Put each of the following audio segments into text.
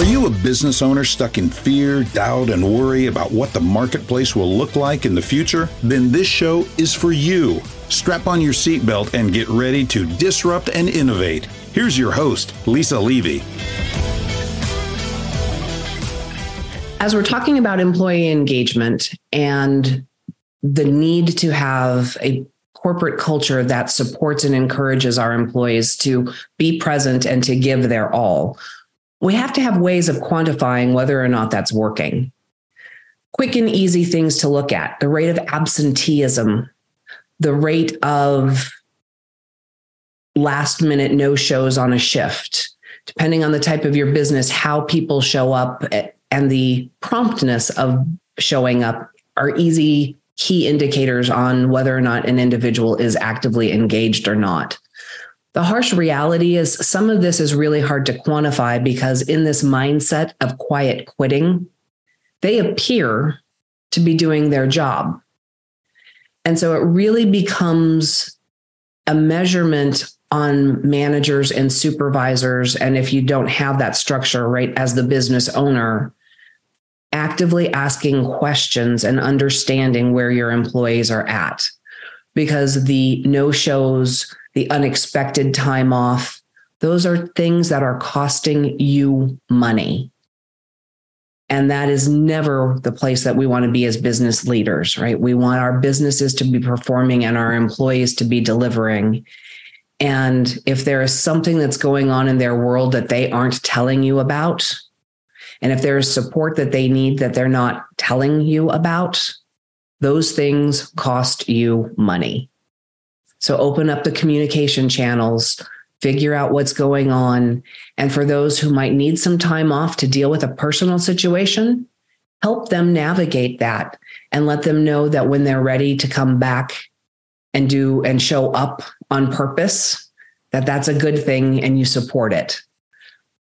Are you a business owner stuck in fear, doubt, and worry about what the marketplace will look like in the future? Then this show is for you. Strap on your seatbelt and get ready to disrupt and innovate. Here's your host, Lisa Levy. As we're talking about employee engagement and the need to have a corporate culture that supports and encourages our employees to be present and to give their all, we have to have ways of quantifying whether or not that's working. Quick and easy things to look at the rate of absenteeism, the rate of last minute no shows on a shift, depending on the type of your business, how people show up and the promptness of showing up are easy key indicators on whether or not an individual is actively engaged or not. The harsh reality is some of this is really hard to quantify because in this mindset of quiet quitting, they appear to be doing their job. And so it really becomes a measurement on managers and supervisors. And if you don't have that structure, right, as the business owner, actively asking questions and understanding where your employees are at. Because the no shows, the unexpected time off, those are things that are costing you money. And that is never the place that we want to be as business leaders, right? We want our businesses to be performing and our employees to be delivering. And if there is something that's going on in their world that they aren't telling you about, and if there's support that they need that they're not telling you about, those things cost you money. So open up the communication channels, figure out what's going on. And for those who might need some time off to deal with a personal situation, help them navigate that and let them know that when they're ready to come back and do and show up on purpose, that that's a good thing and you support it.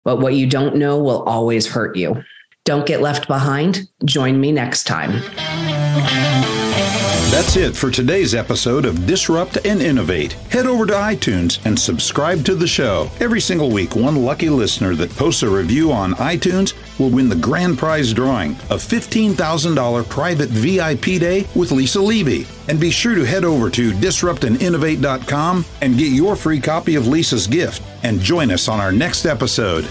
But what you don't know will always hurt you. Don't get left behind. Join me next time. That's it for today's episode of Disrupt and Innovate. Head over to iTunes and subscribe to the show. Every single week, one lucky listener that posts a review on iTunes will win the grand prize drawing a $15,000 private VIP day with Lisa Levy. And be sure to head over to disruptandinnovate.com and get your free copy of Lisa's gift and join us on our next episode.